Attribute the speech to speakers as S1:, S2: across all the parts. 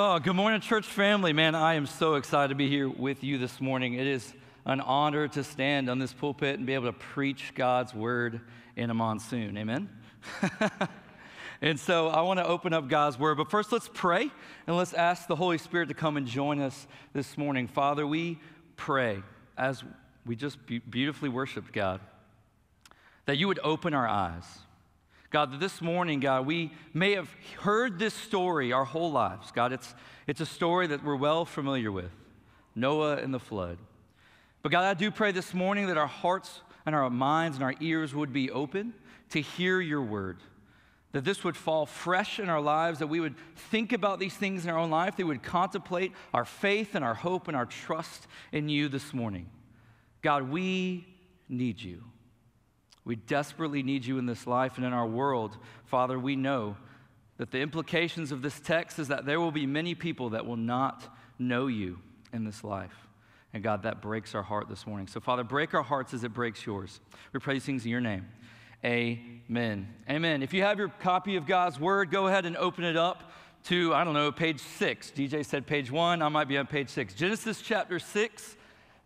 S1: Oh, good morning, church family. Man, I am so excited to be here with you this morning. It is an honor to stand on this pulpit and be able to preach God's word in a monsoon. Amen? and so I want to open up God's word. But first, let's pray and let's ask the Holy Spirit to come and join us this morning. Father, we pray as we just beautifully worshiped God that you would open our eyes God, that this morning, God, we may have heard this story our whole lives. God, it's, it's a story that we're well familiar with Noah and the flood. But God, I do pray this morning that our hearts and our minds and our ears would be open to hear your word. That this would fall fresh in our lives, that we would think about these things in our own life, that we would contemplate our faith and our hope and our trust in you this morning. God, we need you. We desperately need you in this life and in our world. Father, we know that the implications of this text is that there will be many people that will not know you in this life. And God, that breaks our heart this morning. So, Father, break our hearts as it breaks yours. We pray these things in your name. Amen. Amen. If you have your copy of God's word, go ahead and open it up to, I don't know, page six. DJ said page one. I might be on page six. Genesis chapter six.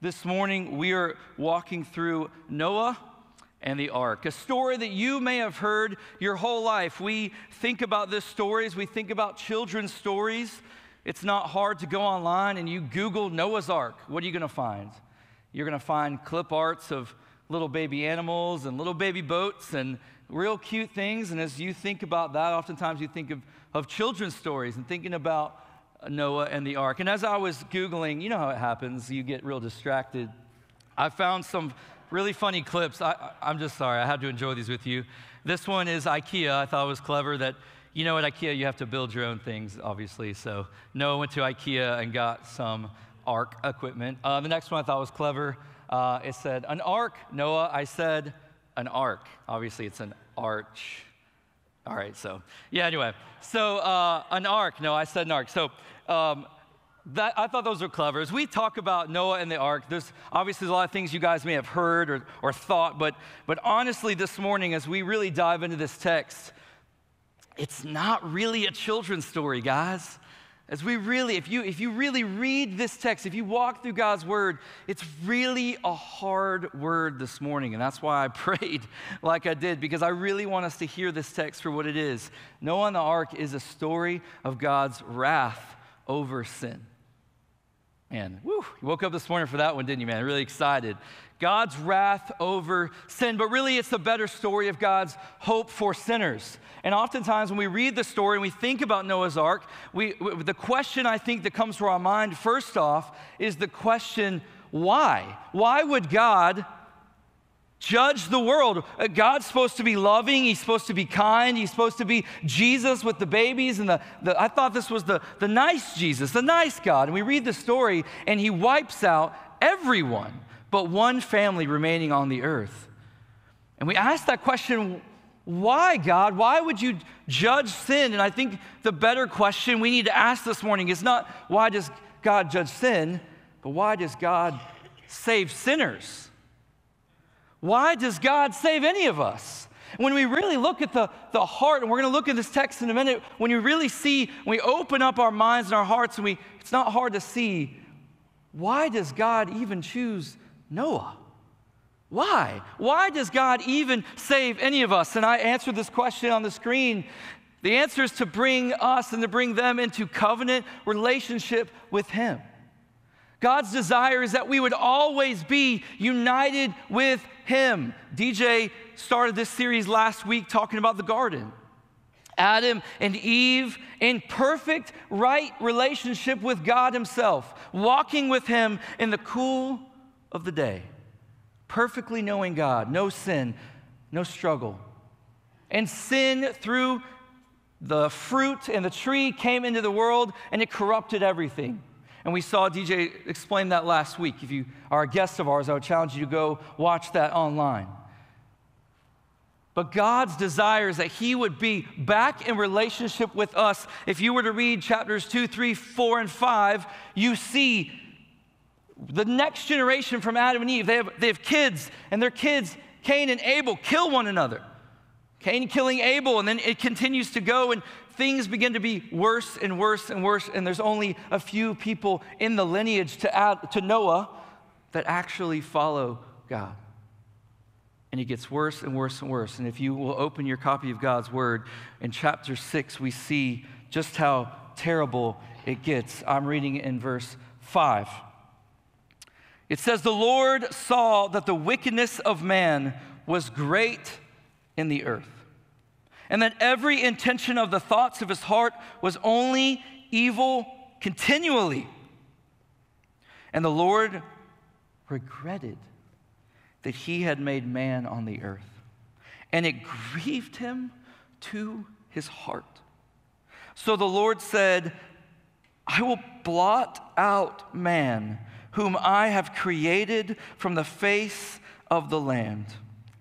S1: This morning, we are walking through Noah and the ark, a story that you may have heard your whole life. We think about this stories, we think about children's stories. It's not hard to go online and you Google Noah's Ark. What are you going to find? You're going to find clip arts of little baby animals and little baby boats and real cute things. And as you think about that, oftentimes you think of, of children's stories and thinking about Noah and the ark. And as I was Googling, you know how it happens, you get real distracted. I found some really funny clips. I, am just sorry, I had to enjoy these with you. This one is IKEA. I thought it was clever that, you know, at IKEA you have to build your own things, obviously. So Noah went to IKEA and got some ark equipment. Uh, the next one I thought was clever. Uh, it said, an ark, Noah. I said, an ark. Obviously, it's an arch. All right, so yeah, anyway. So uh, an ark, no, I said an ark. So um, that, I thought those were clever. As we talk about Noah and the ark, there's obviously a lot of things you guys may have heard or, or thought, but, but honestly, this morning, as we really dive into this text, it's not really a children's story, guys. As we really, if you, if you really read this text, if you walk through God's word, it's really a hard word this morning. And that's why I prayed like I did, because I really want us to hear this text for what it is. Noah and the ark is a story of God's wrath over sin. Man, whew, you woke up this morning for that one, didn't you, man? Really excited. God's wrath over sin, but really it's the better story of God's hope for sinners. And oftentimes when we read the story and we think about Noah's Ark, we, the question I think that comes to our mind first off is the question, why? Why would God judge the world. Uh, God's supposed to be loving, He's supposed to be kind, He's supposed to be Jesus with the babies. And the, the, I thought this was the, the nice Jesus, the nice God. And we read the story, and He wipes out everyone but one family remaining on the earth. And we ask that question why, God? Why would you judge sin? And I think the better question we need to ask this morning is not why does God judge sin, but why does God save sinners? Why does God save any of us? When we really look at the, the heart, and we're going to look at this text in a minute, when you really see, when we open up our minds and our hearts, and we, it's not hard to see, why does God even choose Noah? Why? Why does God even save any of us? And I answered this question on the screen. The answer is to bring us and to bring them into covenant relationship with Him. God's desire is that we would always be united with Him. DJ started this series last week talking about the garden. Adam and Eve in perfect, right relationship with God Himself, walking with Him in the cool of the day, perfectly knowing God, no sin, no struggle. And sin through the fruit and the tree came into the world and it corrupted everything. And we saw DJ explain that last week. If you are a guest of ours, I would challenge you to go watch that online. But God's desire is that He would be back in relationship with us. If you were to read chapters 2, 3, 4, and 5, you see the next generation from Adam and Eve. They have, they have kids, and their kids, Cain and Abel, kill one another. Cain killing Abel, and then it continues to go, and things begin to be worse and worse and worse, and there's only a few people in the lineage to, add, to Noah that actually follow God. And it gets worse and worse and worse. And if you will open your copy of God's Word, in chapter 6, we see just how terrible it gets. I'm reading in verse 5. It says, The Lord saw that the wickedness of man was great in the earth, and that every intention of the thoughts of his heart was only evil continually. And the Lord regretted that he had made man on the earth, and it grieved him to his heart. So the Lord said, I will blot out man, whom I have created from the face of the land,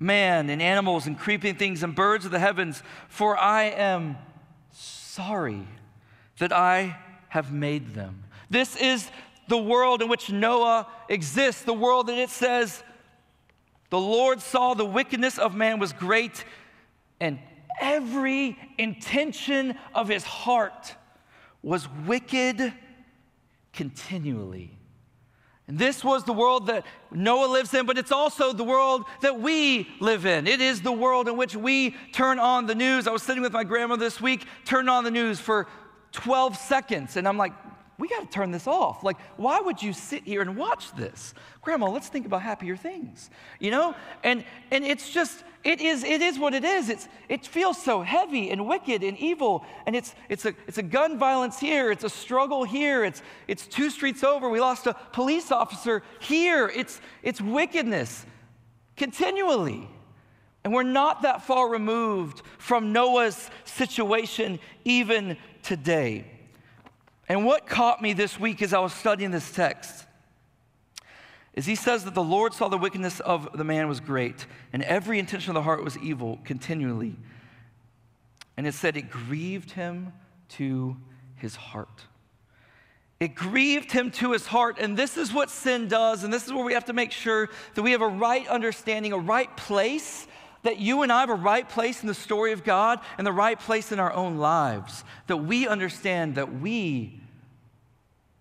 S1: man and animals and creeping things and birds of the heavens, for I am sorry that I have made them. This is the world in which Noah exists, the world that it says, the Lord saw the wickedness of man was great, and every intention of his heart was wicked continually. This was the world that Noah lives in, but it's also the world that we live in. It is the world in which we turn on the news. I was sitting with my grandma this week, turned on the news for 12 seconds, and I'm like, we got to turn this off. Like, why would you sit here and watch this? Grandma, let's think about happier things. You know? And and it's just it is it is what it is. It's it feels so heavy and wicked and evil and it's it's a it's a gun violence here, it's a struggle here. It's it's two streets over. We lost a police officer here. It's it's wickedness continually. And we're not that far removed from Noah's situation even today. And what caught me this week as I was studying this text is he says that the Lord saw the wickedness of the man was great, and every intention of the heart was evil continually. And it said it grieved him to his heart. It grieved him to his heart. And this is what sin does. And this is where we have to make sure that we have a right understanding, a right place that you and I have a right place in the story of God and the right place in our own lives. That we understand that we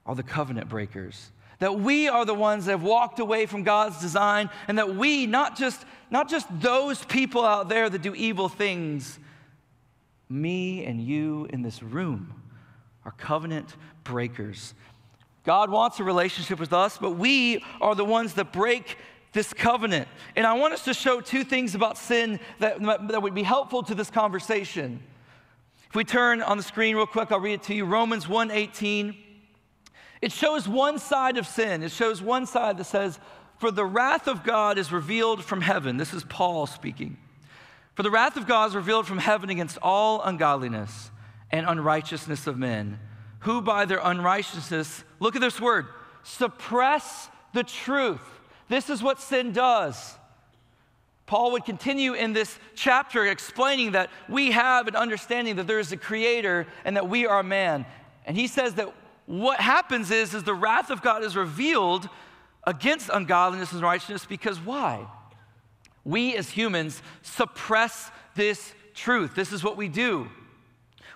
S1: are the covenant breakers. That we are the ones that have walked away from God's design, and that we, not just, not just those people out there that do evil things, me and you in this room are covenant breakers. God wants a relationship with us, but we are the ones that break this covenant. And I want us to show two things about sin that, that would be helpful to this conversation. If we turn on the screen real quick, I'll read it to you. Romans 1:18. It shows one side of sin. It shows one side that says, For the wrath of God is revealed from heaven. This is Paul speaking. For the wrath of God is revealed from heaven against all ungodliness and unrighteousness of men, who by their unrighteousness, look at this word, suppress the truth. This is what sin does. Paul would continue in this chapter explaining that we have an understanding that there is a creator and that we are man. And he says that what happens is, is the wrath of God is revealed against ungodliness and righteousness because why? We as humans suppress this truth. This is what we do.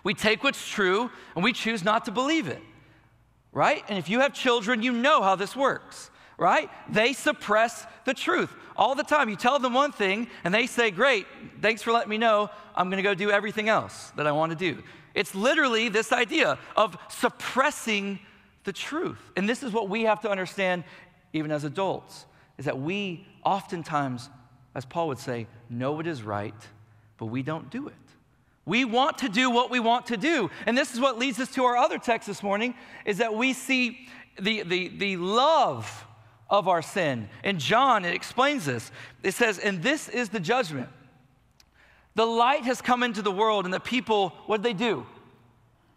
S1: We take what's true and we choose not to believe it, right? And if you have children, you know how this works, right? They suppress the truth all the time. You tell them one thing and they say, Great, thanks for letting me know. I'm going to go do everything else that I want to do. It's literally this idea of suppressing the truth. And this is what we have to understand even as adults is that we oftentimes, as Paul would say, know what is right, but we don't do it. We want to do what we want to do. And this is what leads us to our other text this morning is that we see the, the, the love of our sin. In John, it explains this. It says, And this is the judgment the light has come into the world, and the people, what did they do?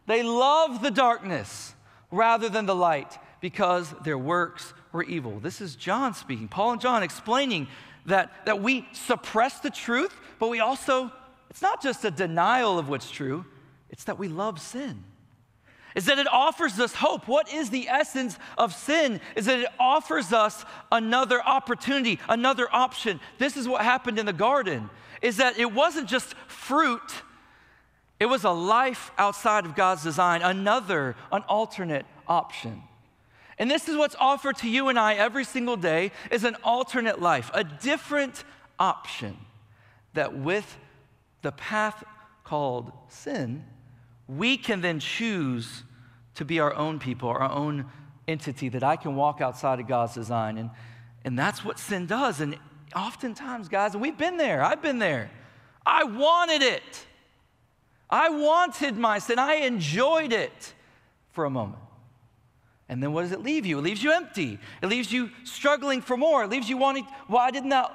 S1: They love the darkness rather than the light because their works were evil. This is John speaking, Paul and John explaining that, that we suppress the truth, but we also, it's not just a denial of what's true, it's that we love sin. Is that it offers us hope. What is the essence of sin? Is that it offers us another opportunity, another option. This is what happened in the garden. Is that it wasn't just fruit, it was a life outside of God's design, another, an alternate option. And this is what's offered to you and I every single day is an alternate life, a different option that with the path called sin, we can then choose to be our own people, our own entity, that I can walk outside of God's design. And, and that's what sin does. And oftentimes, guys, we've been there, I've been there. I wanted it. I wanted my sin. I enjoyed it for a moment. And then what does it leave you? It leaves you empty. It leaves you struggling for more. It leaves you wanting, why didn't that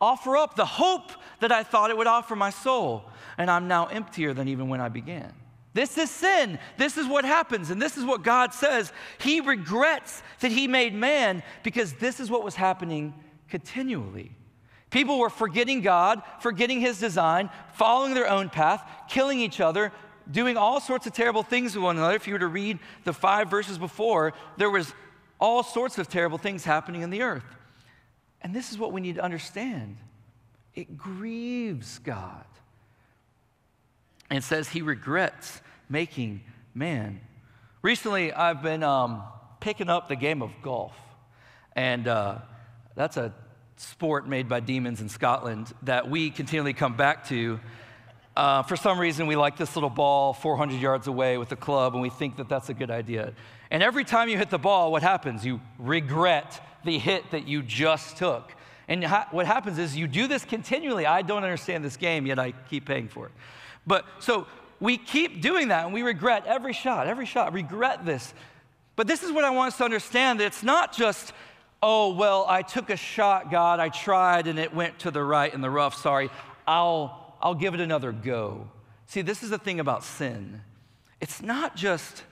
S1: offer up the hope that I thought it would offer my soul? And I'm now emptier than even when I began. This is sin. This is what happens. And this is what God says. He regrets that He made man because this is what was happening continually. People were forgetting God, forgetting His design, following their own path, killing each other, doing all sorts of terrible things with one another. If you were to read the five verses before, there was all sorts of terrible things happening in the earth. And this is what we need to understand it grieves God. And says he regrets making man. Recently, I've been um, picking up the game of golf. And uh, that's a sport made by demons in Scotland that we continually come back to uh, for some reason, we like this little ball 400 yards away with a club, and we think that that's a good idea. And every time you hit the ball, what happens? You regret the hit that you just took. And ha- what happens is you do this continually. I don't understand this game, yet I keep paying for it. But so we keep doing that, and we regret every shot, every shot, regret this. But this is what I want us to understand that it's not just, oh, well, I took a shot, God, I tried, and it went to the right in the rough, sorry. I'll I'll give it another go. See, this is the thing about sin. It's not just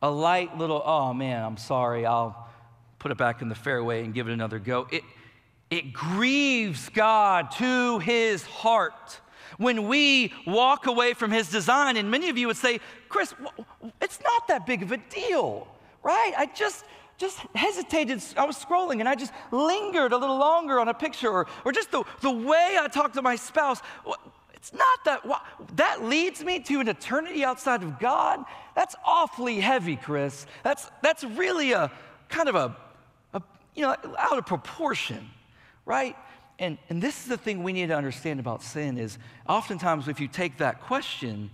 S1: a light little, oh man, I'm sorry, I'll put it back in the fairway and give it another go. It, it grieves God to his heart when we walk away from his design. And many of you would say, Chris, it's not that big of a deal, right? I just, just hesitated. I was scrolling and I just lingered a little longer on a picture or, or just the, the way I talked to my spouse. It's not that, that leads me to an eternity outside of God. That's awfully heavy, Chris. That's, that's really a kind of a, a you know, out of proportion, right? And, and this is the thing we need to understand about sin is oftentimes if you take that question,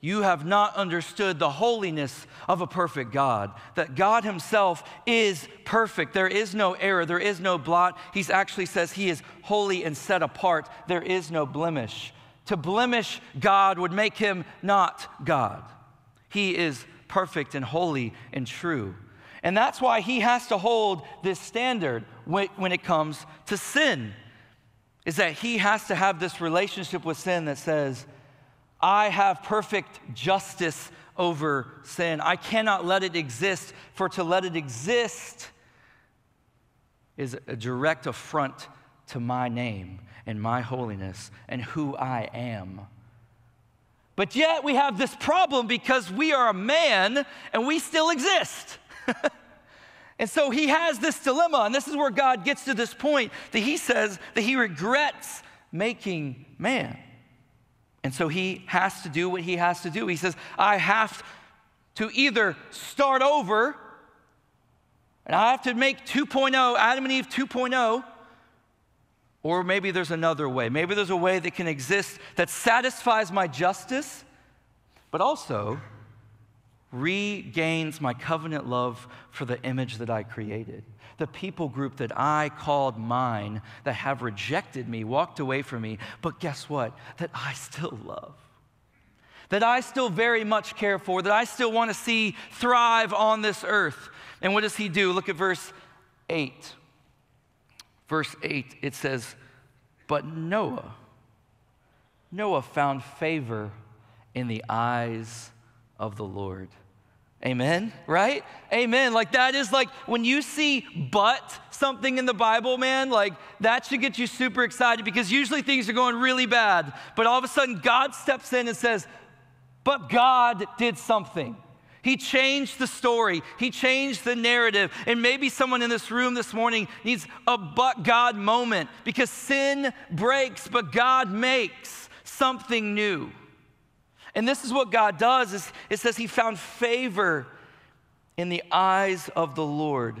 S1: you have not understood the holiness of a perfect God, that God Himself is perfect. There is no error, there is no blot. He actually says He is holy and set apart, there is no blemish. To blemish God would make Him not God. He is perfect and holy and true. And that's why He has to hold this standard when it comes to sin, is that He has to have this relationship with sin that says, I have perfect justice over sin. I cannot let it exist, for to let it exist is a direct affront to my name and my holiness and who I am. But yet we have this problem because we are a man and we still exist. and so he has this dilemma, and this is where God gets to this point that he says that he regrets making man. And so he has to do what he has to do. He says, I have to either start over, and I have to make 2.0, Adam and Eve 2.0, or maybe there's another way. Maybe there's a way that can exist that satisfies my justice, but also regains my covenant love for the image that I created the people group that I called mine that have rejected me, walked away from me, but guess what? That I still love. That I still very much care for, that I still want to see thrive on this earth. And what does he do? Look at verse 8. Verse 8, it says, But Noah, Noah found favor in the eyes of the Lord. Amen, right? Amen. Like that is like when you see but something in the Bible, man, like that should get you super excited because usually things are going really bad. But all of a sudden, God steps in and says, But God did something. He changed the story. He changed the narrative. And maybe someone in this room this morning needs a but God moment because sin breaks, but God makes something new. And this is what God does is it says he found favor in the eyes of the Lord.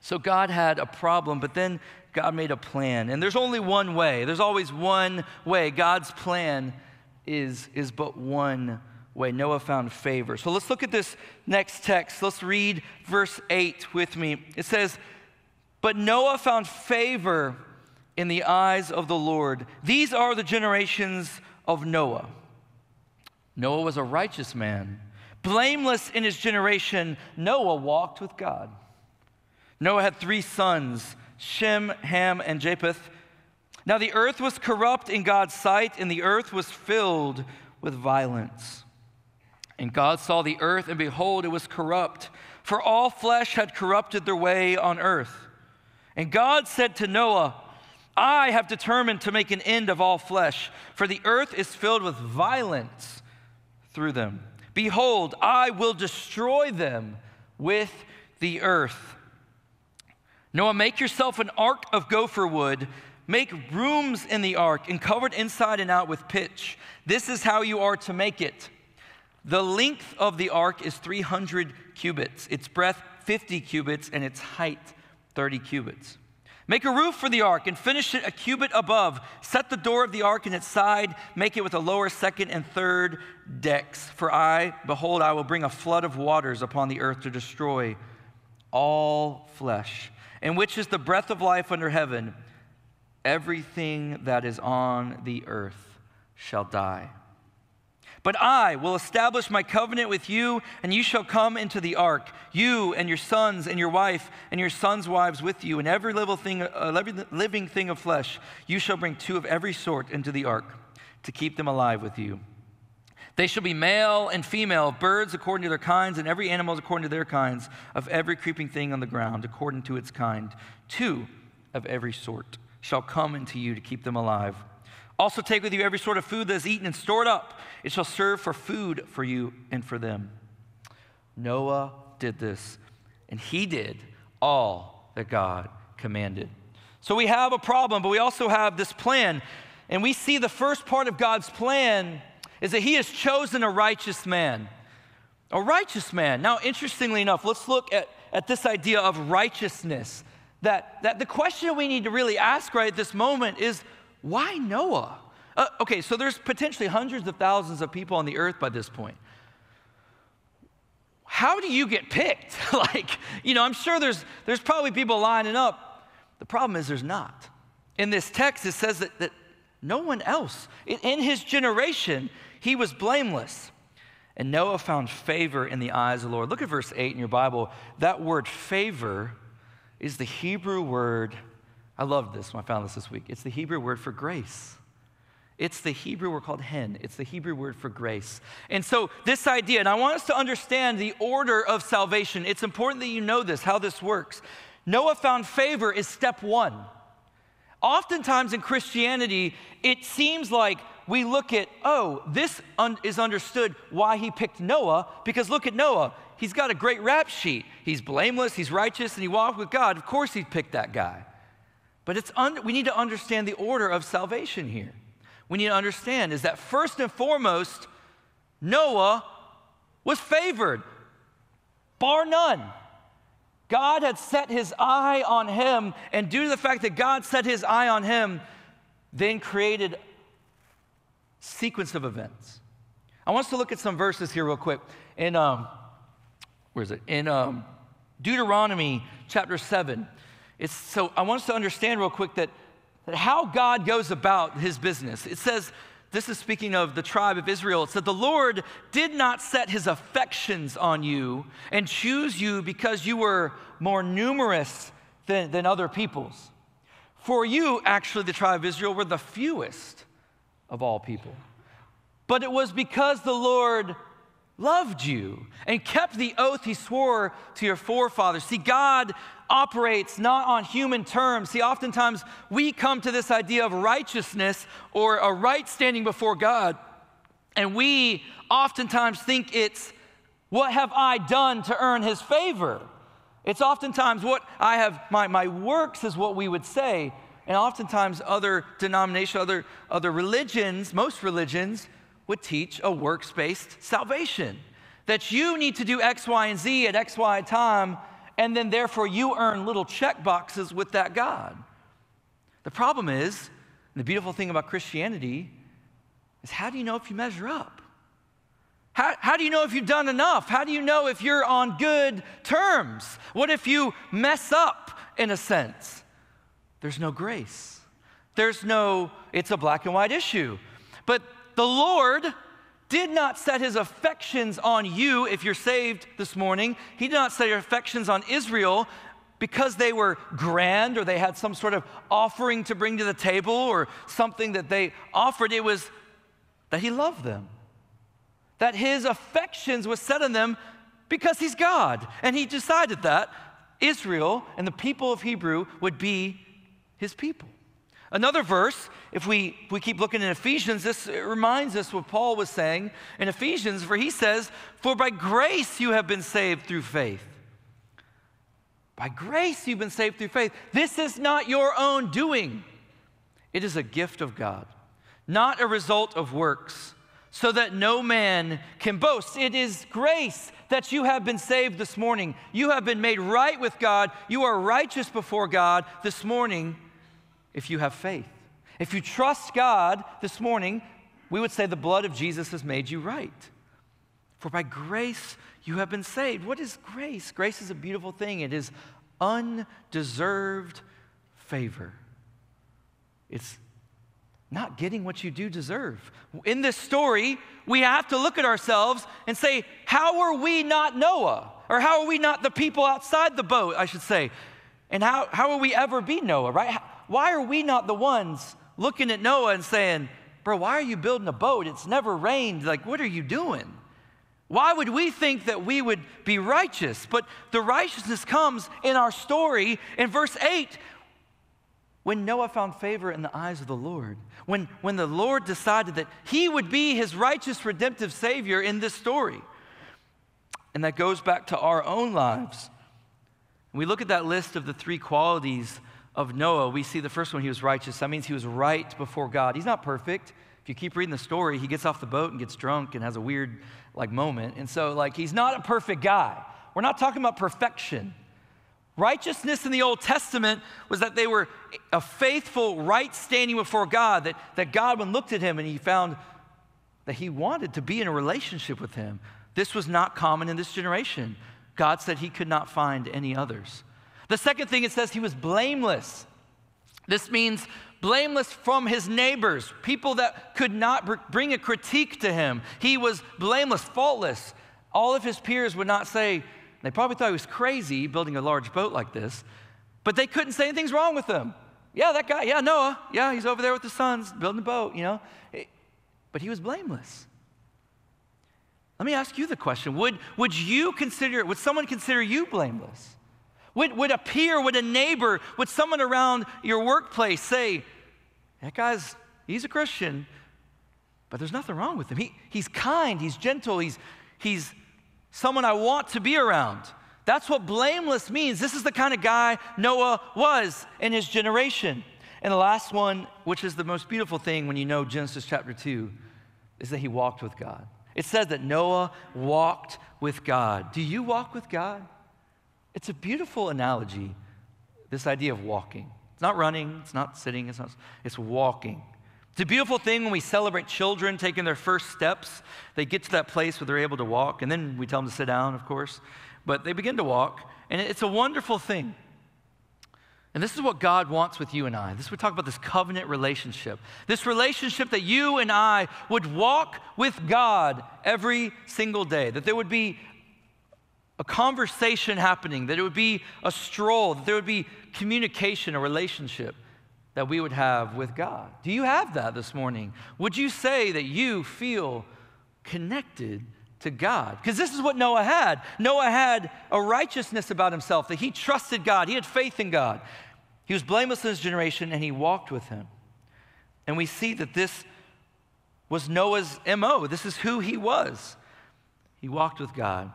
S1: So God had a problem, but then God made a plan. And there's only one way. There's always one way. God's plan is, is but one way. Noah found favor. So let's look at this next text. Let's read verse 8 with me. It says, But Noah found favor in the eyes of the Lord. These are the generations of Noah. Noah was a righteous man. Blameless in his generation, Noah walked with God. Noah had three sons Shem, Ham, and Japheth. Now the earth was corrupt in God's sight, and the earth was filled with violence. And God saw the earth, and behold, it was corrupt, for all flesh had corrupted their way on earth. And God said to Noah, I have determined to make an end of all flesh, for the earth is filled with violence through them. Behold, I will destroy them with the earth. Noah, make yourself an ark of gopher wood. Make rooms in the ark and cover it inside and out with pitch. This is how you are to make it. The length of the ark is 300 cubits, its breadth 50 cubits, and its height 30 cubits. Make a roof for the ark and finish it a cubit above. Set the door of the ark in its side. Make it with a lower, second, and third decks. For I, behold, I will bring a flood of waters upon the earth to destroy all flesh and which is the breath of life under heaven, everything that is on the earth shall die. But I will establish my covenant with you, and you shall come into the ark, you and your sons and your wife and your sons' wives with you, and every living thing, uh, every living thing of flesh. You shall bring two of every sort into the ark to keep them alive with you. They shall be male and female, birds according to their kinds, and every animal according to their kinds, of every creeping thing on the ground according to its kind. Two of every sort shall come into you to keep them alive. Also, take with you every sort of food that is eaten and stored up. It shall serve for food for you and for them. Noah did this, and he did all that God commanded. So we have a problem, but we also have this plan. And we see the first part of God's plan is that he has chosen a righteous man. A righteous man. Now, interestingly enough, let's look at, at this idea of righteousness. That, that the question we need to really ask right at this moment is why Noah? Uh, okay, so there's potentially hundreds of thousands of people on the earth by this point. How do you get picked? like, you know, I'm sure there's, there's probably people lining up. The problem is there's not. In this text, it says that, that no one else in his generation he was blameless. And Noah found favor in the eyes of the Lord. Look at verse 8 in your Bible. That word favor is the Hebrew word. I love this when I found this this week. It's the Hebrew word for grace. It's the Hebrew word called hen. It's the Hebrew word for grace. And so, this idea, and I want us to understand the order of salvation. It's important that you know this, how this works. Noah found favor is step one. Oftentimes in Christianity, it seems like we look at, oh, this un- is understood why he picked Noah, because look at Noah. He's got a great rap sheet. He's blameless, he's righteous, and he walked with God. Of course, he picked that guy. But it's un- we need to understand the order of salvation here. We need to understand is that first and foremost, Noah was favored, bar none. God had set his eye on him, and due to the fact that God set his eye on him, then created sequence of events. I want us to look at some verses here real quick. In um, where is it? In um, Deuteronomy chapter seven. It's so I want us to understand real quick that, that how God goes about His business. It says. This is speaking of the tribe of Israel. It said, The Lord did not set his affections on you and choose you because you were more numerous than, than other peoples. For you, actually, the tribe of Israel, were the fewest of all people. But it was because the Lord loved you and kept the oath he swore to your forefathers. See, God operates not on human terms. See, oftentimes we come to this idea of righteousness or a right standing before God, and we oftentimes think it's What have I done to earn his favor? It's oftentimes what I have, my, my works is what we would say. And oftentimes, other denominations, other, other religions, most religions, would teach a works based salvation. That you need to do X, Y, and Z at X, Y time, and then therefore you earn little check boxes with that God. The problem is, the beautiful thing about Christianity is how do you know if you measure up? How, how do you know if you've done enough? How do you know if you're on good terms? What if you mess up in a sense? There's no grace. There's no, it's a black and white issue. But the Lord did not set his affections on you if you're saved this morning. He did not set your affections on Israel because they were grand or they had some sort of offering to bring to the table or something that they offered. It was that he loved them, that his affections was set on them because he's God. And he decided that Israel and the people of Hebrew would be his people. Another verse, if we, if we keep looking in Ephesians, this reminds us what Paul was saying in Ephesians, where he says, For by grace you have been saved through faith. By grace you've been saved through faith. This is not your own doing, it is a gift of God, not a result of works, so that no man can boast. It is grace that you have been saved this morning. You have been made right with God. You are righteous before God this morning if you have faith. If you trust God this morning, we would say the blood of Jesus has made you right. For by grace you have been saved. What is grace? Grace is a beautiful thing, it is undeserved favor. It's not getting what you do deserve. In this story, we have to look at ourselves and say, How are we not Noah? Or how are we not the people outside the boat, I should say? And how, how will we ever be Noah, right? Why are we not the ones looking at Noah and saying, Bro, why are you building a boat? It's never rained. Like, what are you doing? Why would we think that we would be righteous? But the righteousness comes in our story in verse 8 when Noah found favor in the eyes of the Lord. When, when the Lord decided that he would be his righteous, redemptive Savior in this story. And that goes back to our own lives. we look at that list of the three qualities of Noah, we see the first one, he was righteous. That means he was right before God. He's not perfect. If you keep reading the story, he gets off the boat and gets drunk and has a weird like moment. And so like he's not a perfect guy. We're not talking about perfection. Righteousness in the Old Testament was that they were a faithful, right standing before God, that, that God, when looked at him and he found that he wanted to be in a relationship with him. This was not common in this generation. God said he could not find any others. The second thing it says he was blameless. This means blameless from his neighbors, people that could not bring a critique to him. He was blameless, faultless. All of his peers would not say, they probably thought he was crazy building a large boat like this, but they couldn't say anything's wrong with him. Yeah, that guy, yeah, Noah, yeah, he's over there with the sons building a boat, you know. But he was blameless. Let me ask you the question Would, would you consider, would someone consider you blameless? Would, would a peer, would a neighbor, would someone around your workplace say, that guy's, he's a Christian, but there's nothing wrong with him. He, he's kind, he's gentle, he's, he's someone I want to be around. That's what blameless means. This is the kind of guy Noah was in his generation. And the last one, which is the most beautiful thing when you know Genesis chapter 2, is that he walked with God. It says that Noah walked with God. Do you walk with God? It's a beautiful analogy, this idea of walking. It's not running, it's not sitting, it's, not, it's walking. It's a beautiful thing when we celebrate children taking their first steps. They get to that place where they're able to walk, and then we tell them to sit down, of course. But they begin to walk, and it's a wonderful thing. And this is what God wants with you and I. This we talk about this covenant relationship. This relationship that you and I would walk with God every single day. That there would be a conversation happening, that it would be a stroll, that there would be communication, a relationship that we would have with God. Do you have that this morning? Would you say that you feel connected to God? Because this is what Noah had. Noah had a righteousness about himself, that he trusted God, he had faith in God. He was blameless in his generation, and he walked with him. And we see that this was Noah's MO. This is who he was. He walked with God.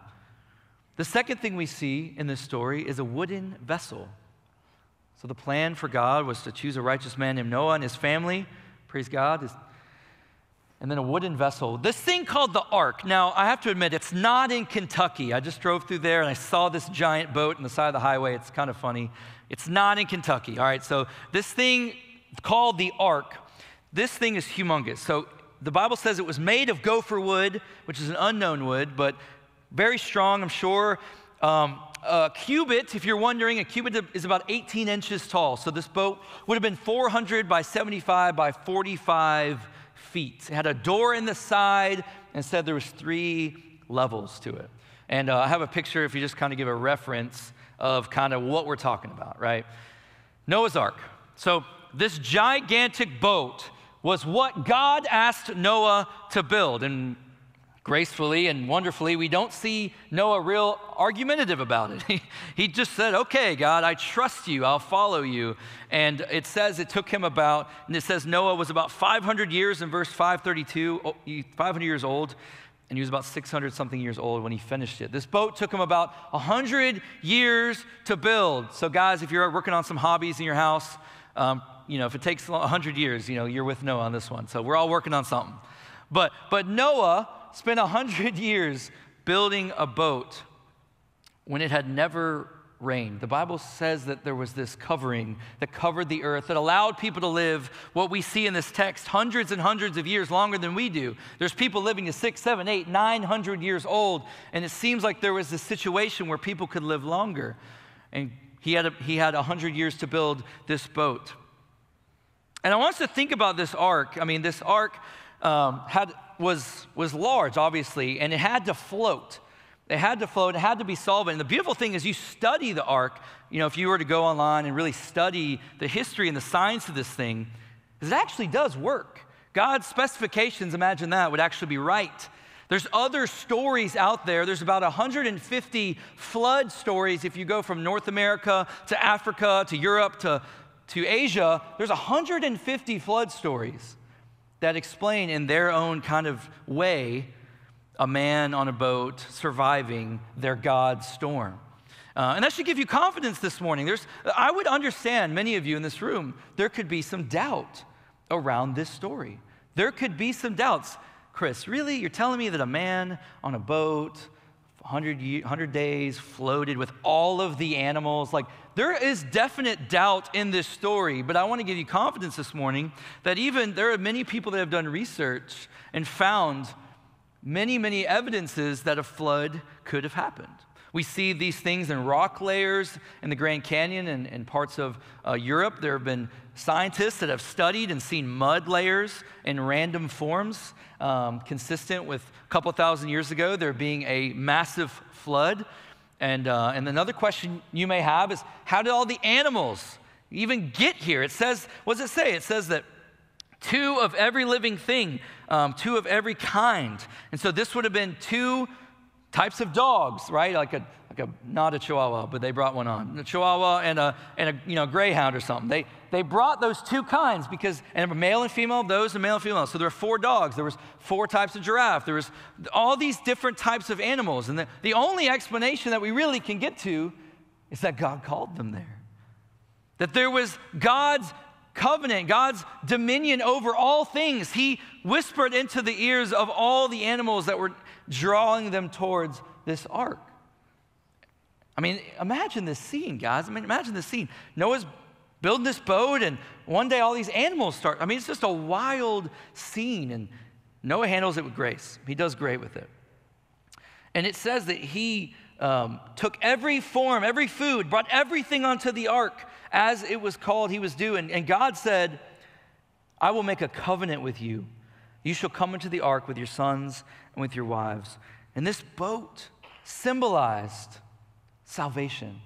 S1: The second thing we see in this story is a wooden vessel. So the plan for God was to choose a righteous man named Noah and his family. Praise God. And then a wooden vessel. This thing called the ark. Now, I have to admit, it's not in Kentucky. I just drove through there and I saw this giant boat on the side of the highway. It's kind of funny. It's not in Kentucky. All right, so this thing called the ark, this thing is humongous. So the Bible says it was made of gopher wood, which is an unknown wood, but very strong, I'm sure. Um, a cubit, if you're wondering, a cubit is about 18 inches tall. So this boat would have been 400 by 75 by 45 feet. It had a door in the side and said there was three levels to it. And uh, I have a picture if you just kind of give a reference of kind of what we're talking about, right? Noah's Ark. So this gigantic boat was what God asked Noah to build. And gracefully and wonderfully, we don't see Noah real argumentative about it. He, just said, Okay, God, I trust you, I'll follow you. And it says it took him about, and it says Noah was about 500 years in verse 532, 500 years old, and he was about 600 something years old when he finished it. This boat took him about 100 years to build. So, guys, if you're working on some hobbies in your house, um, you know, if it takes 100 years, you know, you're with Noah on this one. So we're all working on something. But, but Noah spent 100 years building a boat when it had never rained. The Bible says that there was this covering that covered the earth that allowed people to live what we see in this text hundreds and hundreds of years longer than we do. There's people living to six, seven, eight, nine hundred years old, and it seems like there was this situation where people could live longer. And he had a, he had 100 years to build this boat. And I want us to think about this ark. I mean, this ark um, had was, was large, obviously, and it had to float. It had to float, it had to be solvent. And the beautiful thing is, you study the ark. You know, if you were to go online and really study the history and the science of this thing, it actually does work. God's specifications, imagine that, would actually be right. There's other stories out there. There's about 150 flood stories if you go from North America to Africa to Europe to, to Asia. There's 150 flood stories that explain in their own kind of way a man on a boat surviving their God's storm. Uh, and that should give you confidence this morning. There's, I would understand, many of you in this room, there could be some doubt around this story. There could be some doubts. Chris, really? You're telling me that a man on a boat 100, 100 days floated with all of the animals. Like, there is definite doubt in this story, but I want to give you confidence this morning that even there are many people that have done research and found many, many evidences that a flood could have happened. We see these things in rock layers in the Grand Canyon and, and parts of uh, Europe. There have been scientists that have studied and seen mud layers in random forms, um, consistent with a couple thousand years ago there being a massive flood. And, uh, and another question you may have is how did all the animals even get here? It says, what does it say? It says that two of every living thing, um, two of every kind. And so this would have been two types of dogs, right? Like a, like a not a Chihuahua, but they brought one on. A Chihuahua and a, and a you know, Greyhound or something. They, they brought those two kinds because, and male and female, those are male and female. So there were four dogs. There was four types of giraffe. There was all these different types of animals. And the, the only explanation that we really can get to is that God called them there. That there was God's covenant, God's dominion over all things. He whispered into the ears of all the animals that were drawing them towards this ark. I mean, imagine this scene, guys. I mean, imagine this scene. Noah's building this boat, and one day all these animals start. I mean, it's just a wild scene, and Noah handles it with grace. He does great with it. And it says that he um, took every form, every food, brought everything onto the ark as it was called he was doing. And God said, I will make a covenant with you. You shall come into the ark with your sons and with your wives. And this boat symbolized salvation.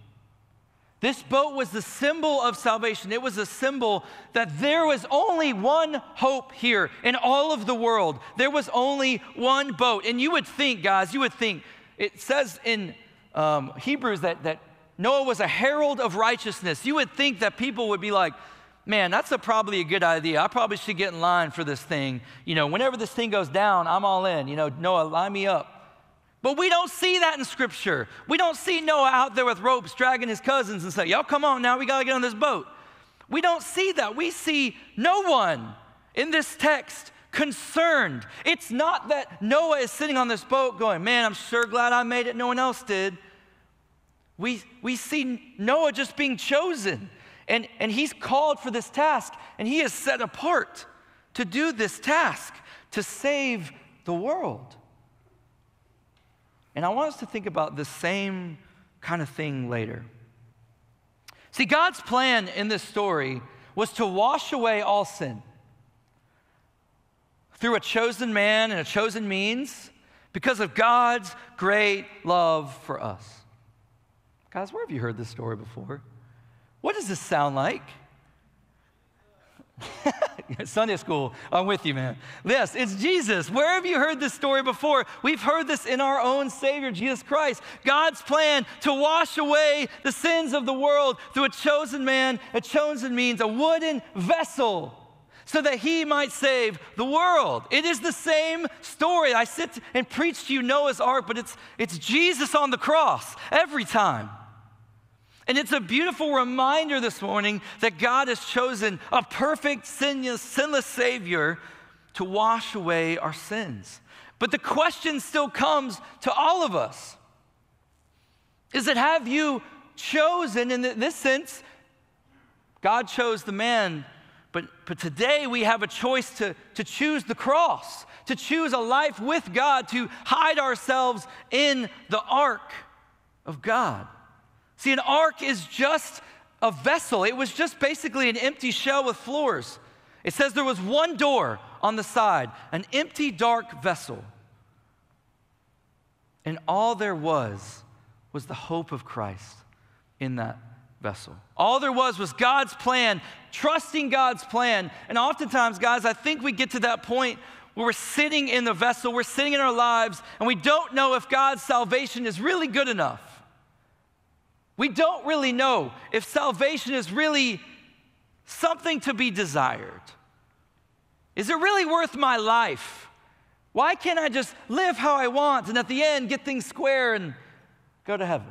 S1: This boat was the symbol of salvation. It was a symbol that there was only one hope here in all of the world. There was only one boat. And you would think, guys, you would think, it says in um, Hebrews that, that Noah was a herald of righteousness. You would think that people would be like, man, that's a, probably a good idea. I probably should get in line for this thing. You know, whenever this thing goes down, I'm all in. You know, Noah, line me up. But we don't see that in Scripture. We don't see Noah out there with ropes dragging his cousins and say, Y'all come on now, we gotta get on this boat. We don't see that. We see no one in this text concerned. It's not that Noah is sitting on this boat going, Man, I'm sure glad I made it, no one else did. We, we see Noah just being chosen, and, and he's called for this task, and he is set apart to do this task, to save the world. And I want us to think about the same kind of thing later. See, God's plan in this story was to wash away all sin through a chosen man and a chosen means because of God's great love for us. Guys, where have you heard this story before? What does this sound like? Sunday school, I'm with you, man. Yes, it's Jesus. Where have you heard this story before? We've heard this in our own Savior, Jesus Christ. God's plan to wash away the sins of the world through a chosen man, a chosen means, a wooden vessel so that he might save the world. It is the same story. I sit and preach to you Noah's Ark, but it's, it's Jesus on the cross every time. And it's a beautiful reminder this morning that God has chosen a perfect, sinless, sinless Savior to wash away our sins. But the question still comes to all of us is that have you chosen, in this sense, God chose the man but, but today we have a choice to, to choose the cross, to choose a life with God, to hide ourselves in the ark of God. See, an ark is just a vessel, it was just basically an empty shell with floors. It says there was one door on the side, an empty, dark vessel. And all there was was the hope of Christ in that vessel. All there was was God's plan, trusting God's plan. And oftentimes, guys, I think we get to that point where we're sitting in the vessel, we're sitting in our lives, and we don't know if God's salvation is really good enough. We don't really know if salvation is really something to be desired. Is it really worth my life? Why can't I just live how I want and at the end get things square and go to heaven?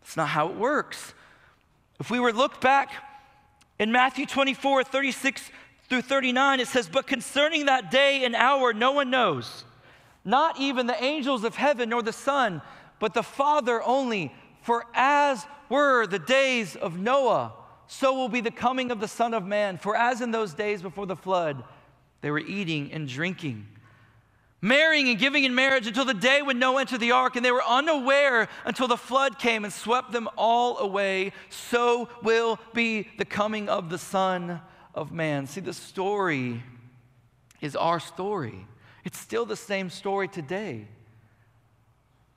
S1: That's not how it works. If we were to look back in Matthew 24, 36 through 39, it says, But concerning that day and hour, no one knows, not even the angels of heaven nor the Son, but the Father only. For as were the days of Noah, so will be the coming of the Son of Man. For as in those days before the flood, they were eating and drinking marrying and giving in marriage until the day when Noah entered the ark, and they were unaware until the flood came and swept them all away. So will be the coming of the Son of Man. See, the story is our story. It's still the same story today.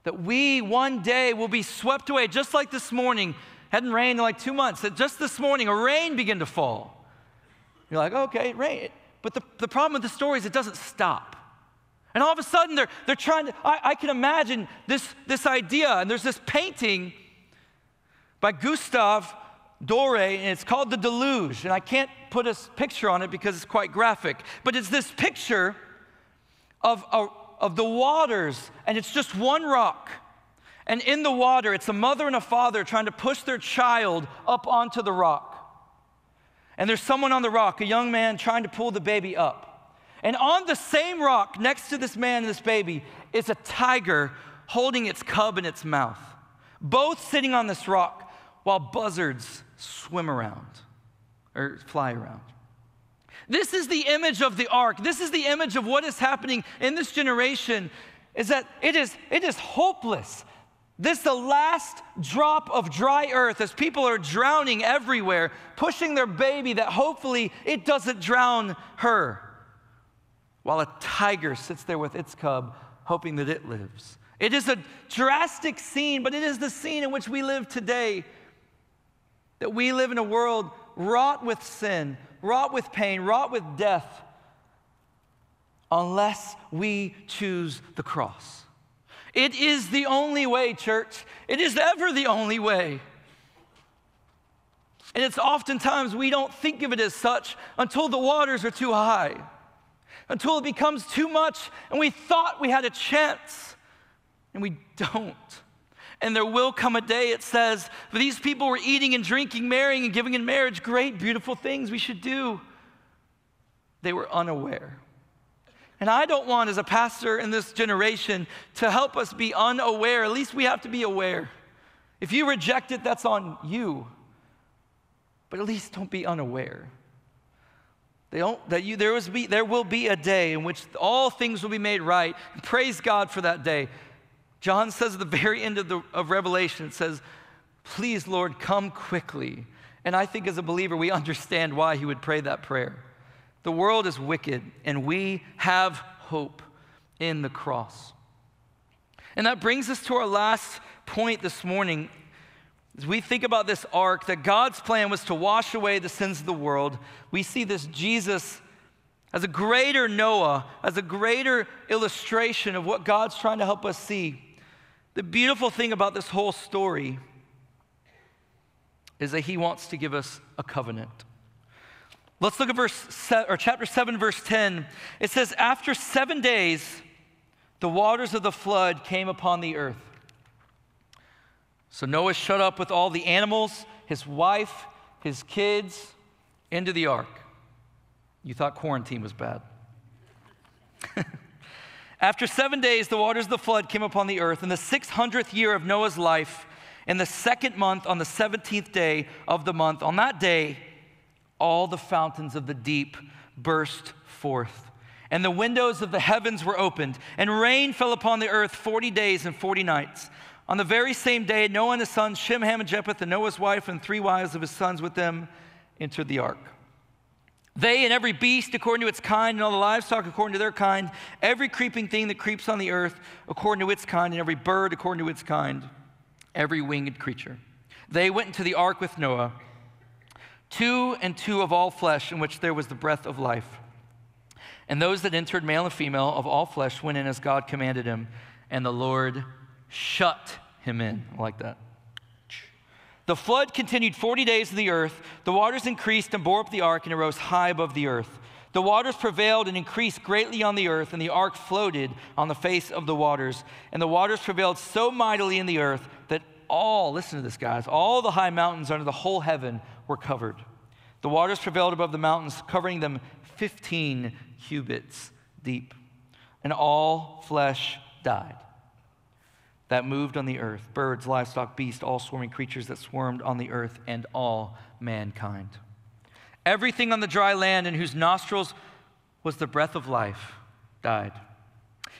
S1: That we one day will be swept away, just like this morning. Hadn't rained in like two months. That just this morning, a rain began to fall. You're like, okay, rain. But the, the problem with the story is it doesn't stop. And all of a sudden, they're, they're trying to, I, I can imagine this, this idea, and there's this painting by Gustave Doré, and it's called The Deluge. And I can't put a picture on it because it's quite graphic, but it's this picture of, of, of the waters, and it's just one rock. And in the water, it's a mother and a father trying to push their child up onto the rock. And there's someone on the rock, a young man trying to pull the baby up. And on the same rock next to this man and this baby is a tiger holding its cub in its mouth, both sitting on this rock while buzzards swim around or fly around. This is the image of the ark. This is the image of what is happening in this generation is that it is, it is hopeless. This the last drop of dry earth as people are drowning everywhere, pushing their baby that hopefully it doesn't drown her while a tiger sits there with its cub, hoping that it lives. It is a drastic scene, but it is the scene in which we live today. That we live in a world wrought with sin, wrought with pain, wrought with death, unless we choose the cross. It is the only way, church. It is ever the only way. And it's oftentimes we don't think of it as such until the waters are too high until it becomes too much and we thought we had a chance. and we don't. And there will come a day, it says, these people were eating and drinking, marrying and giving in marriage, great, beautiful things we should do. They were unaware. And I don't want, as a pastor in this generation, to help us be unaware. At least we have to be aware. If you reject it, that's on you. But at least don't be unaware. They don't, that you, there, was be, there will be a day in which all things will be made right. Praise God for that day. John says at the very end of, the, of Revelation, it says, Please, Lord, come quickly. And I think as a believer, we understand why he would pray that prayer. The world is wicked, and we have hope in the cross. And that brings us to our last point this morning. As we think about this ark, that God's plan was to wash away the sins of the world, we see this Jesus as a greater Noah, as a greater illustration of what God's trying to help us see. The beautiful thing about this whole story is that he wants to give us a covenant. Let's look at verse se- or chapter 7 verse 10. It says after 7 days the waters of the flood came upon the earth. So Noah shut up with all the animals, his wife, his kids into the ark. You thought quarantine was bad. After seven days, the waters of the flood came upon the earth. In the 600th year of Noah's life, in the second month, on the 17th day of the month, on that day, all the fountains of the deep burst forth. And the windows of the heavens were opened, and rain fell upon the earth 40 days and 40 nights. On the very same day, Noah and his sons, Shem, Ham, and Japheth, and Noah's wife, and three wives of his sons with them, entered the ark. They and every beast according to its kind, and all the livestock according to their kind, every creeping thing that creeps on the earth according to its kind, and every bird according to its kind, every winged creature. They went into the ark with Noah, two and two of all flesh, in which there was the breath of life. And those that entered, male and female, of all flesh, went in as God commanded him, and the Lord shut him in. I like that. The flood continued 40 days of the earth. The waters increased and bore up the ark, and it rose high above the earth. The waters prevailed and increased greatly on the earth, and the ark floated on the face of the waters. And the waters prevailed so mightily in the earth that all, listen to this, guys, all the high mountains under the whole heaven were covered. The waters prevailed above the mountains, covering them 15 cubits deep. And all flesh died that moved on the earth birds, livestock, beasts, all swarming creatures that swarmed on the earth, and all mankind. Everything on the dry land in whose nostrils was the breath of life died.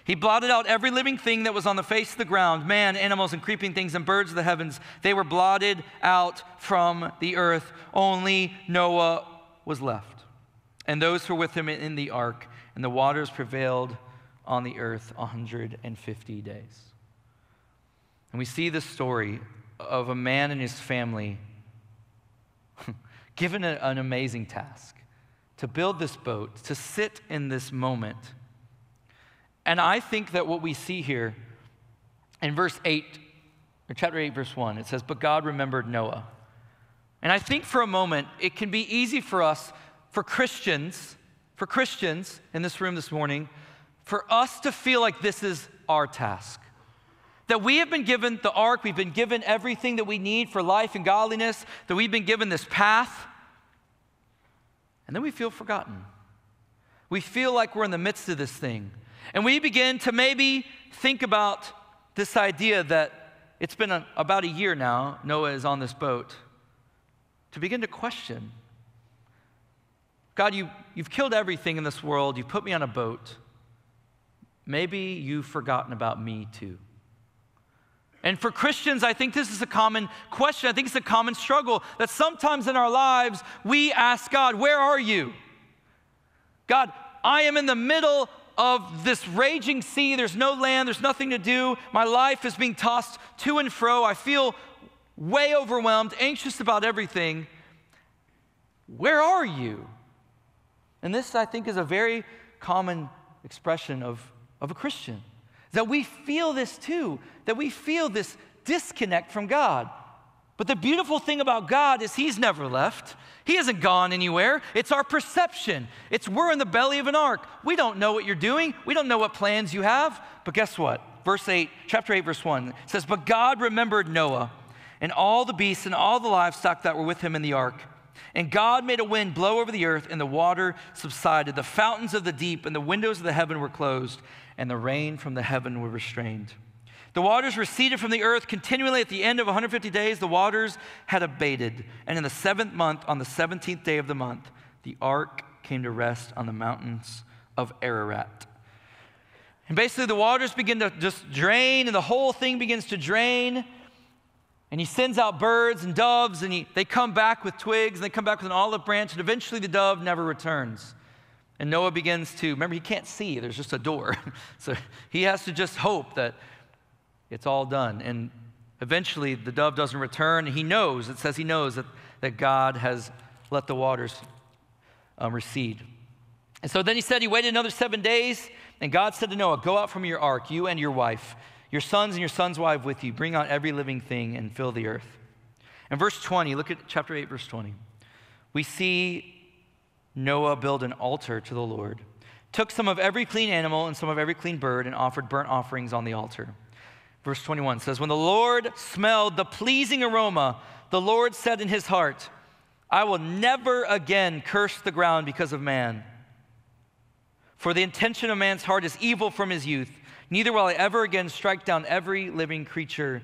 S1: He blotted out every living thing that was on the face of the ground man, animals, and creeping things, and birds of the heavens. They were blotted out from the earth. Only Noah was left, and those who were with him in the ark, and the waters prevailed on the earth 150 days. And we see the story of a man and his family given a, an amazing task to build this boat, to sit in this moment. And I think that what we see here in verse 8, or chapter 8, verse 1, it says, But God remembered Noah. And I think for a moment, it can be easy for us, for Christians, for Christians in this room this morning, for us to feel like this is our task. That we have been given the ark, we've been given everything that we need for life and godliness, that we've been given this path, and then we feel forgotten. We feel like we're in the midst of this thing. And we begin to maybe think about this idea that it's been a, about a year now, Noah is on this boat, to begin to question God, you, you've killed everything in this world, you've put me on a boat. Maybe you've forgotten about me too. And for Christians, I think this is a common question. I think it's a common struggle that sometimes in our lives we ask God, Where are you? God, I am in the middle of this raging sea. There's no land, there's nothing to do. My life is being tossed to and fro. I feel way overwhelmed, anxious about everything. Where are you? And this, I think, is a very common expression of, of a Christian. That we feel this too, that we feel this disconnect from God. But the beautiful thing about God is He's never left. He hasn't gone anywhere. It's our perception. It's we're in the belly of an ark. We don't know what you're doing. We don't know what plans you have. But guess what? Verse 8, chapter 8, verse 1 says, But God remembered Noah and all the beasts and all the livestock that were with him in the ark. And God made a wind blow over the earth, and the water subsided. The fountains of the deep and the windows of the heaven were closed, and the rain from the heaven were restrained. The waters receded from the earth continually. At the end of 150 days, the waters had abated. And in the seventh month, on the 17th day of the month, the ark came to rest on the mountains of Ararat. And basically, the waters begin to just drain, and the whole thing begins to drain. And he sends out birds and doves, and he, they come back with twigs, and they come back with an olive branch, and eventually the dove never returns. And Noah begins to, remember, he can't see, there's just a door. so he has to just hope that it's all done. And eventually the dove doesn't return. He knows, it says he knows that, that God has let the waters um, recede. And so then he said he waited another seven days, and God said to Noah, Go out from your ark, you and your wife, your sons and your son's wife with you. Bring out every living thing and fill the earth. In verse 20, look at chapter 8, verse 20. We see Noah build an altar to the Lord, took some of every clean animal and some of every clean bird, and offered burnt offerings on the altar. Verse 21 says, When the Lord smelled the pleasing aroma, the Lord said in his heart, I will never again curse the ground because of man. For the intention of man's heart is evil from his youth. Neither will I ever again strike down every living creature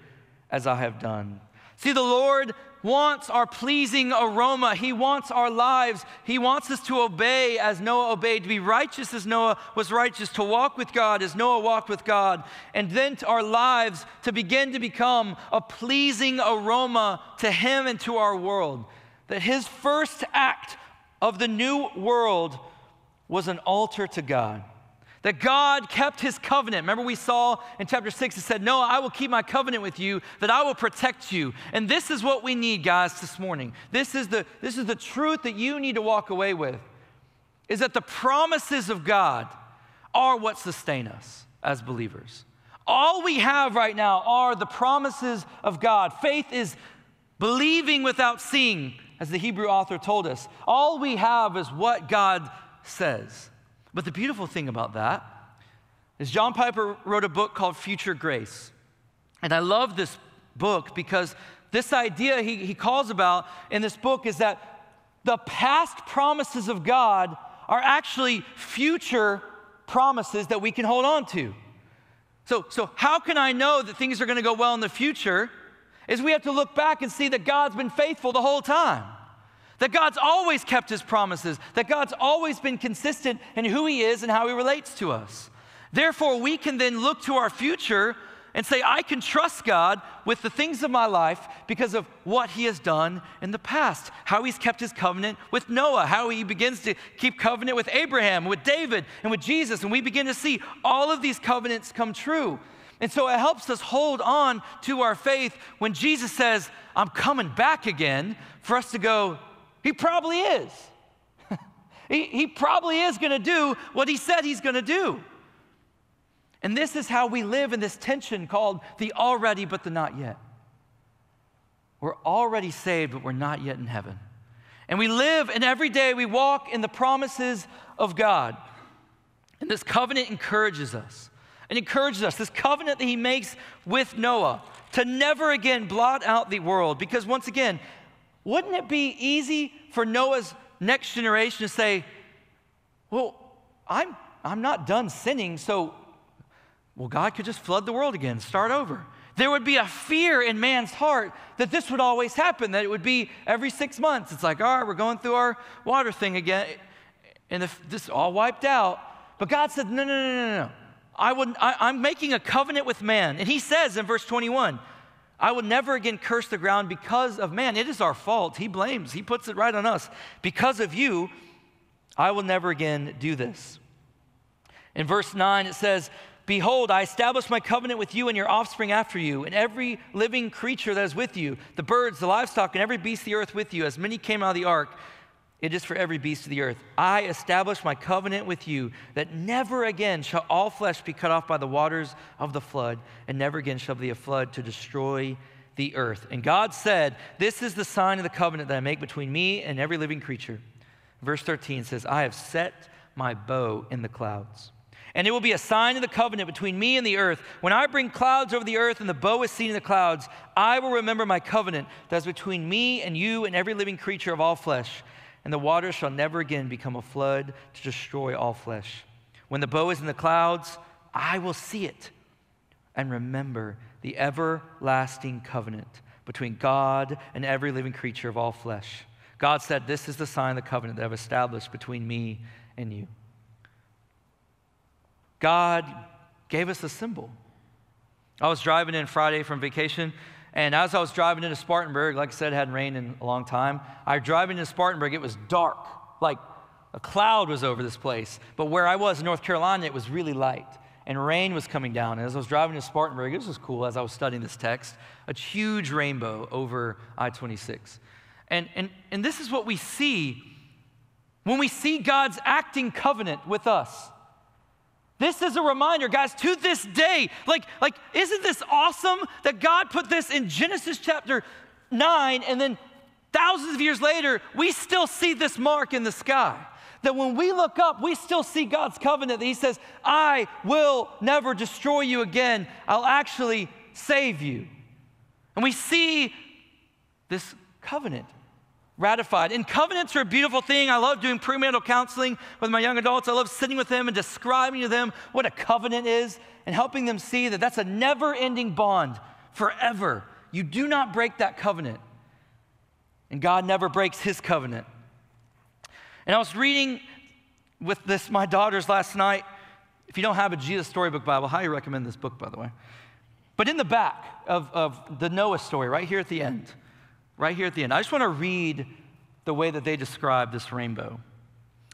S1: as I have done. See, the Lord wants our pleasing aroma. He wants our lives. He wants us to obey as Noah obeyed, to be righteous as Noah was righteous, to walk with God as Noah walked with God, and then our lives to begin to become a pleasing aroma to Him and to our world. That His first act of the new world was an altar to God. That God kept his covenant. Remember, we saw in chapter 6, it said, No, I will keep my covenant with you, that I will protect you. And this is what we need, guys, this morning. This is the, this is the truth that you need to walk away with is that the promises of God are what sustain us as believers. All we have right now are the promises of God. Faith is believing without seeing, as the Hebrew author told us. All we have is what God says. But the beautiful thing about that is John Piper wrote a book called Future Grace. And I love this book because this idea he, he calls about in this book is that the past promises of God are actually future promises that we can hold on to. So, so how can I know that things are going to go well in the future? Is we have to look back and see that God's been faithful the whole time. That God's always kept his promises, that God's always been consistent in who he is and how he relates to us. Therefore, we can then look to our future and say, I can trust God with the things of my life because of what he has done in the past, how he's kept his covenant with Noah, how he begins to keep covenant with Abraham, with David, and with Jesus. And we begin to see all of these covenants come true. And so it helps us hold on to our faith when Jesus says, I'm coming back again, for us to go, he probably is. he, he probably is going to do what he said he's going to do. And this is how we live in this tension called the already but the not yet. We're already saved, but we're not yet in heaven. And we live, and every day we walk in the promises of God. And this covenant encourages us. It encourages us, this covenant that he makes with Noah, to never again blot out the world. Because once again, wouldn't it be easy for Noah's next generation to say, Well, I'm, I'm not done sinning, so, well, God could just flood the world again, start over. There would be a fear in man's heart that this would always happen, that it would be every six months. It's like, all right, we're going through our water thing again, and if this all wiped out. But God said, no, no, no, no, no. I would, I, I'm making a covenant with man. And he says in verse 21, I will never again curse the ground because of man. It is our fault. He blames, he puts it right on us. Because of you, I will never again do this. In verse 9, it says, Behold, I establish my covenant with you and your offspring after you, and every living creature that is with you, the birds, the livestock, and every beast of the earth with you, as many came out of the ark. It is for every beast of the earth. I establish my covenant with you that never again shall all flesh be cut off by the waters of the flood, and never again shall be a flood to destroy
S2: the earth. And God said, This is the sign of the covenant that I make between me and every living creature. Verse 13 says, I have set my bow in the clouds. And it will be a sign of the covenant between me and the earth. When I bring clouds over the earth and the bow is seen in the clouds, I will remember my covenant that is between me and you and every living creature of all flesh. And the waters shall never again become a flood to destroy all flesh. When the bow is in the clouds, I will see it and remember the everlasting covenant between God and every living creature of all flesh. God said, This is the sign of the covenant that I've established between me and you. God gave us a symbol. I was driving in Friday from vacation, and as I was driving into Spartanburg, like I said, it hadn't rained in a long time. I was driving into Spartanburg, it was dark, like a cloud was over this place. But where I was in North Carolina, it was really light and rain was coming down. And as I was driving to Spartanburg, this was cool as I was studying this text, a huge rainbow over I 26. And, and, and this is what we see when we see God's acting covenant with us. This is a reminder, guys, to this day. Like, like, isn't this awesome that God put this in Genesis chapter 9 and then thousands of years later, we still see this mark in the sky? that when we look up, we still see God's covenant that He says, I will never destroy you again. I'll actually save you. And we see this covenant ratified. And covenants are a beautiful thing. I love doing premarital counseling with my young adults. I love sitting with them and describing to them what a covenant is and helping them see that that's a never ending bond forever. You do not break that covenant. And God never breaks his covenant. And I was reading with this my daughters last night. If you don't have a Jesus Storybook Bible, I highly recommend this book, by the way. But in the back of, of the Noah story, right here at the end, right here at the end, I just want to read the way that they describe this rainbow.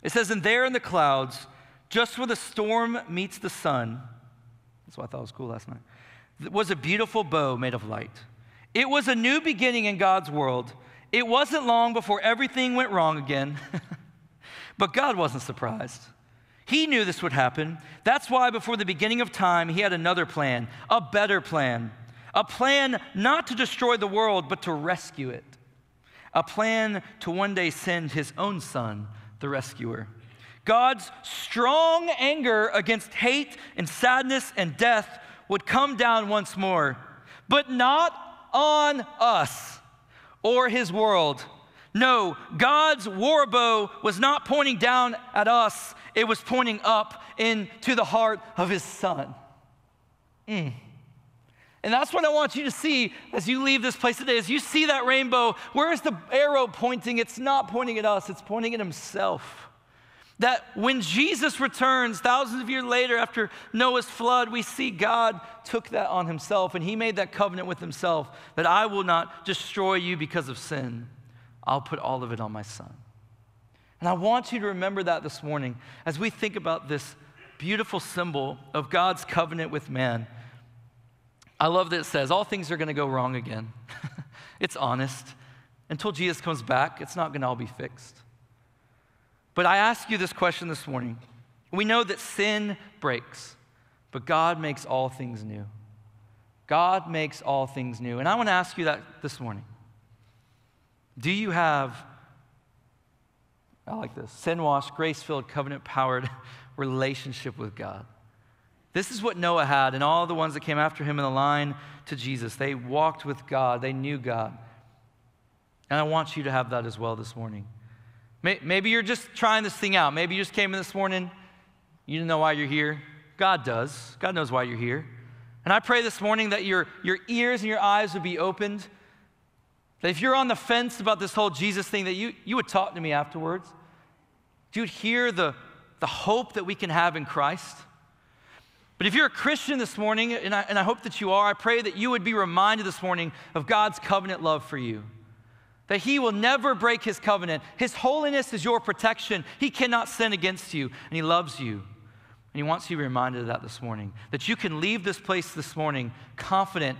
S2: It says, And there in the clouds, just where the storm meets the sun, that's what I thought was cool last night, was a beautiful bow made of light. It was a new beginning in God's world. It wasn't long before everything went wrong again. But God wasn't surprised. He knew this would happen. That's why, before the beginning of time, He had another plan, a better plan. A plan not to destroy the world, but to rescue it. A plan to one day send His own Son, the rescuer. God's strong anger against hate and sadness and death would come down once more, but not on us or His world no, God's war bow was not pointing down at us, it was pointing up into the heart of his son. Mm. And that's what I want you to see as you leave this place today. As you see that rainbow, where is the arrow pointing? It's not pointing at us, it's pointing at himself. That when Jesus returns, thousands of years later after Noah's flood, we see God took that on himself and he made that covenant with himself that I will not destroy you because of sin. I'll put all of it on my son. And I want you to remember that this morning as we think about this beautiful symbol of God's covenant with man. I love that it says all things are going to go wrong again. it's honest. Until Jesus comes back, it's not going to all be fixed. But I ask you this question this morning. We know that sin breaks, but God makes all things new. God makes all things new. And I want to ask you that this morning. Do you have, I like this, sin washed, grace filled, covenant powered relationship with God? This is what Noah had, and all the ones that came after him in the line to Jesus. They walked with God, they knew God. And I want you to have that as well this morning. Maybe you're just trying this thing out. Maybe you just came in this morning, you didn't know why you're here. God does. God knows why you're here. And I pray this morning that your, your ears and your eyes would be opened that if you're on the fence about this whole Jesus thing, that you, you would talk to me afterwards. You would hear the, the hope that we can have in Christ. But if you're a Christian this morning, and I, and I hope that you are, I pray that you would be reminded this morning of God's covenant love for you. That He will never break His covenant. His holiness is your protection. He cannot sin against you, and He loves you. And He wants you to be reminded of that this morning. That you can leave this place this morning confident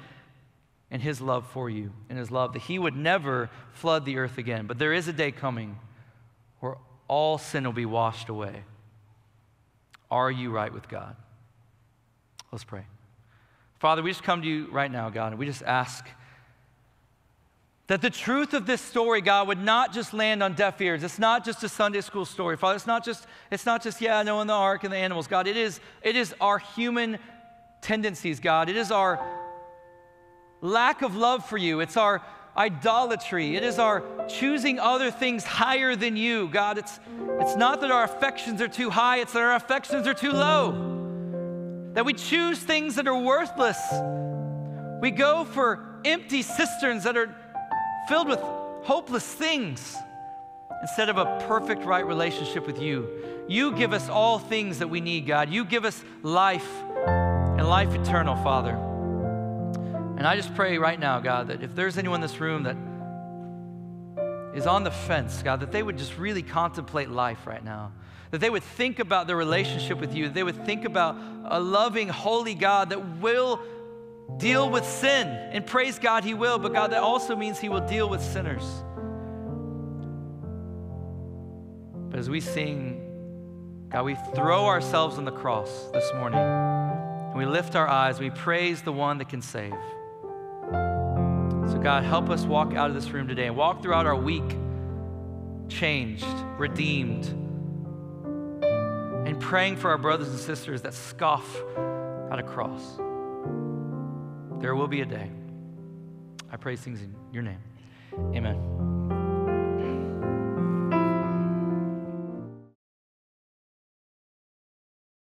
S2: in his love for you and his love that he would never flood the earth again. But there is a day coming where all sin will be washed away. Are you right with God? Let's pray. Father, we just come to you right now, God, and we just ask that the truth of this story, God, would not just land on deaf ears. It's not just a Sunday school story, Father. It's not just, it's not just, yeah, Noah and the ark and the animals, God. It is, it is our human tendencies, God. It is our lack of love for you. It's our idolatry. It is our choosing other things higher than you, God. It's, it's not that our affections are too high, it's that our affections are too low. That we choose things that are worthless. We go for empty cisterns that are filled with hopeless things instead of a perfect right relationship with you. You give us all things that we need, God. You give us life and life eternal, Father. And I just pray right now, God, that if there's anyone in this room that is on the fence, God, that they would just really contemplate life right now. That they would think about their relationship with you. That they would think about a loving, holy God that will deal with sin. And praise God, He will, but God, that also means He will deal with sinners. But as we sing, God, we throw ourselves on the cross this morning and we lift our eyes, we praise the one that can save. So, God, help us walk out of this room today and walk throughout our week changed, redeemed, praying for our brothers and sisters that scoff at a cross. There will be a day. I pray things in your name. Amen.